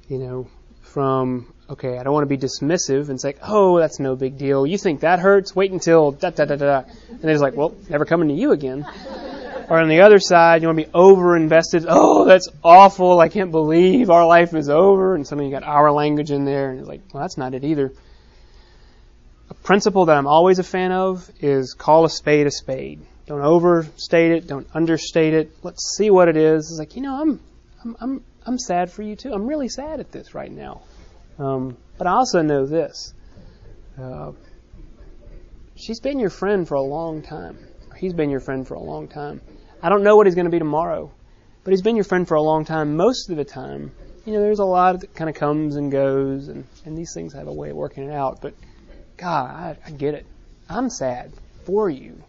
You know, from okay, I don't want to be dismissive and say, oh, that's no big deal. You think that hurts? Wait until da da da da. And just like, well, never coming to you again. Or on the other side, you want to be over invested. Oh, that's awful. I can't believe our life is over. And suddenly you got our language in there, and it's like, well, that's not it either. A principle that I'm always a fan of is call a spade a spade. Don't overstate it. Don't understate it. Let's see what it is. It's like, you know, I'm, I'm, I'm, I'm sad for you too. I'm really sad at this right now. Um, but I also know this. Uh, she's been your friend for a long time. He's been your friend for a long time. I don't know what he's going to be tomorrow, but he's been your friend for a long time. Most of the time, you know, there's a lot that kind of comes and goes, and, and these things have a way of working it out. But God, I, I get it. I'm sad for you.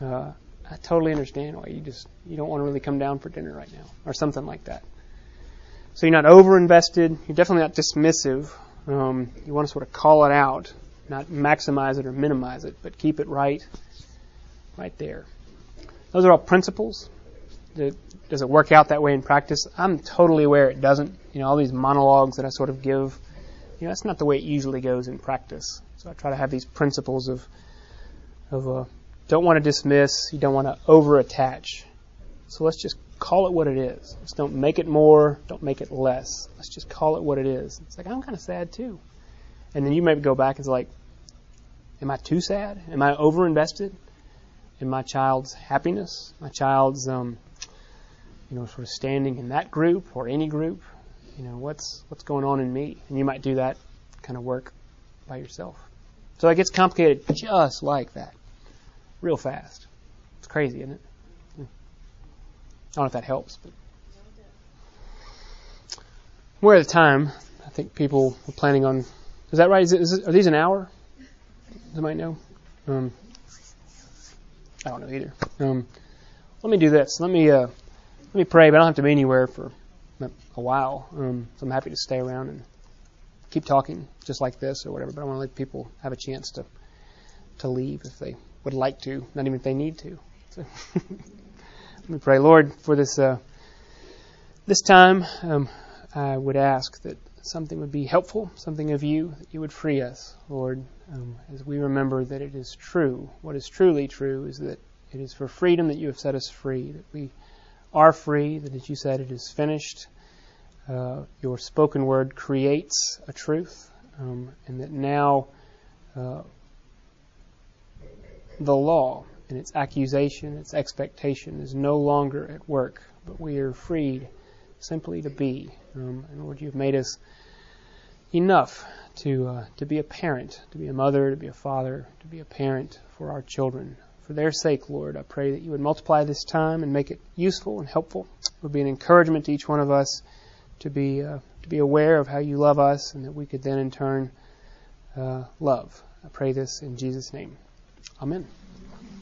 Uh, I totally understand why you just you don't want to really come down for dinner right now, or something like that. So you're not over invested. You're definitely not dismissive. Um, you want to sort of call it out, not maximize it or minimize it, but keep it right, right there. Those are all principles. Does it work out that way in practice? I'm totally aware it doesn't. You know, all these monologues that I sort of give, you know, that's not the way it usually goes in practice. So I try to have these principles of, of uh, don't want to dismiss, you don't want to over attach. So let's just call it what it is. Let's don't make it more, don't make it less. Let's just call it what it is. It's like, I'm kind of sad too. And then you maybe go back and it's like, am I too sad? Am I over invested? in my child's happiness, my child's, um, you know, sort of standing in that group or any group. You know, what's what's going on in me? And you might do that kind of work by yourself. So it gets complicated just like that, real fast. It's crazy, isn't it? I don't know if that helps, but we're at time. I think people are planning on. Is that right? Is it, is it, are these an hour? Somebody know? Um, I don't know either. Um, let me do this. Let me uh, let me pray, but I don't have to be anywhere for a while. Um, so I'm happy to stay around and keep talking, just like this or whatever. But I want to let people have a chance to to leave if they would like to, not even if they need to. So let me pray, Lord, for this uh, this time. Um, I would ask that something would be helpful, something of you, that you would free us, Lord, um, as we remember that it is true. What is truly true is that it is for freedom that you have set us free, that we are free, that as you said, it is finished. Uh, your spoken word creates a truth, um, and that now uh, the law and its accusation, its expectation is no longer at work, but we are freed simply to be. Um, and Lord, you've made us enough to uh, to be a parent, to be a mother, to be a father, to be a parent for our children. For their sake, Lord, I pray that you would multiply this time and make it useful and helpful. It would be an encouragement to each one of us to be uh, to be aware of how you love us, and that we could then in turn uh, love. I pray this in Jesus' name. Amen.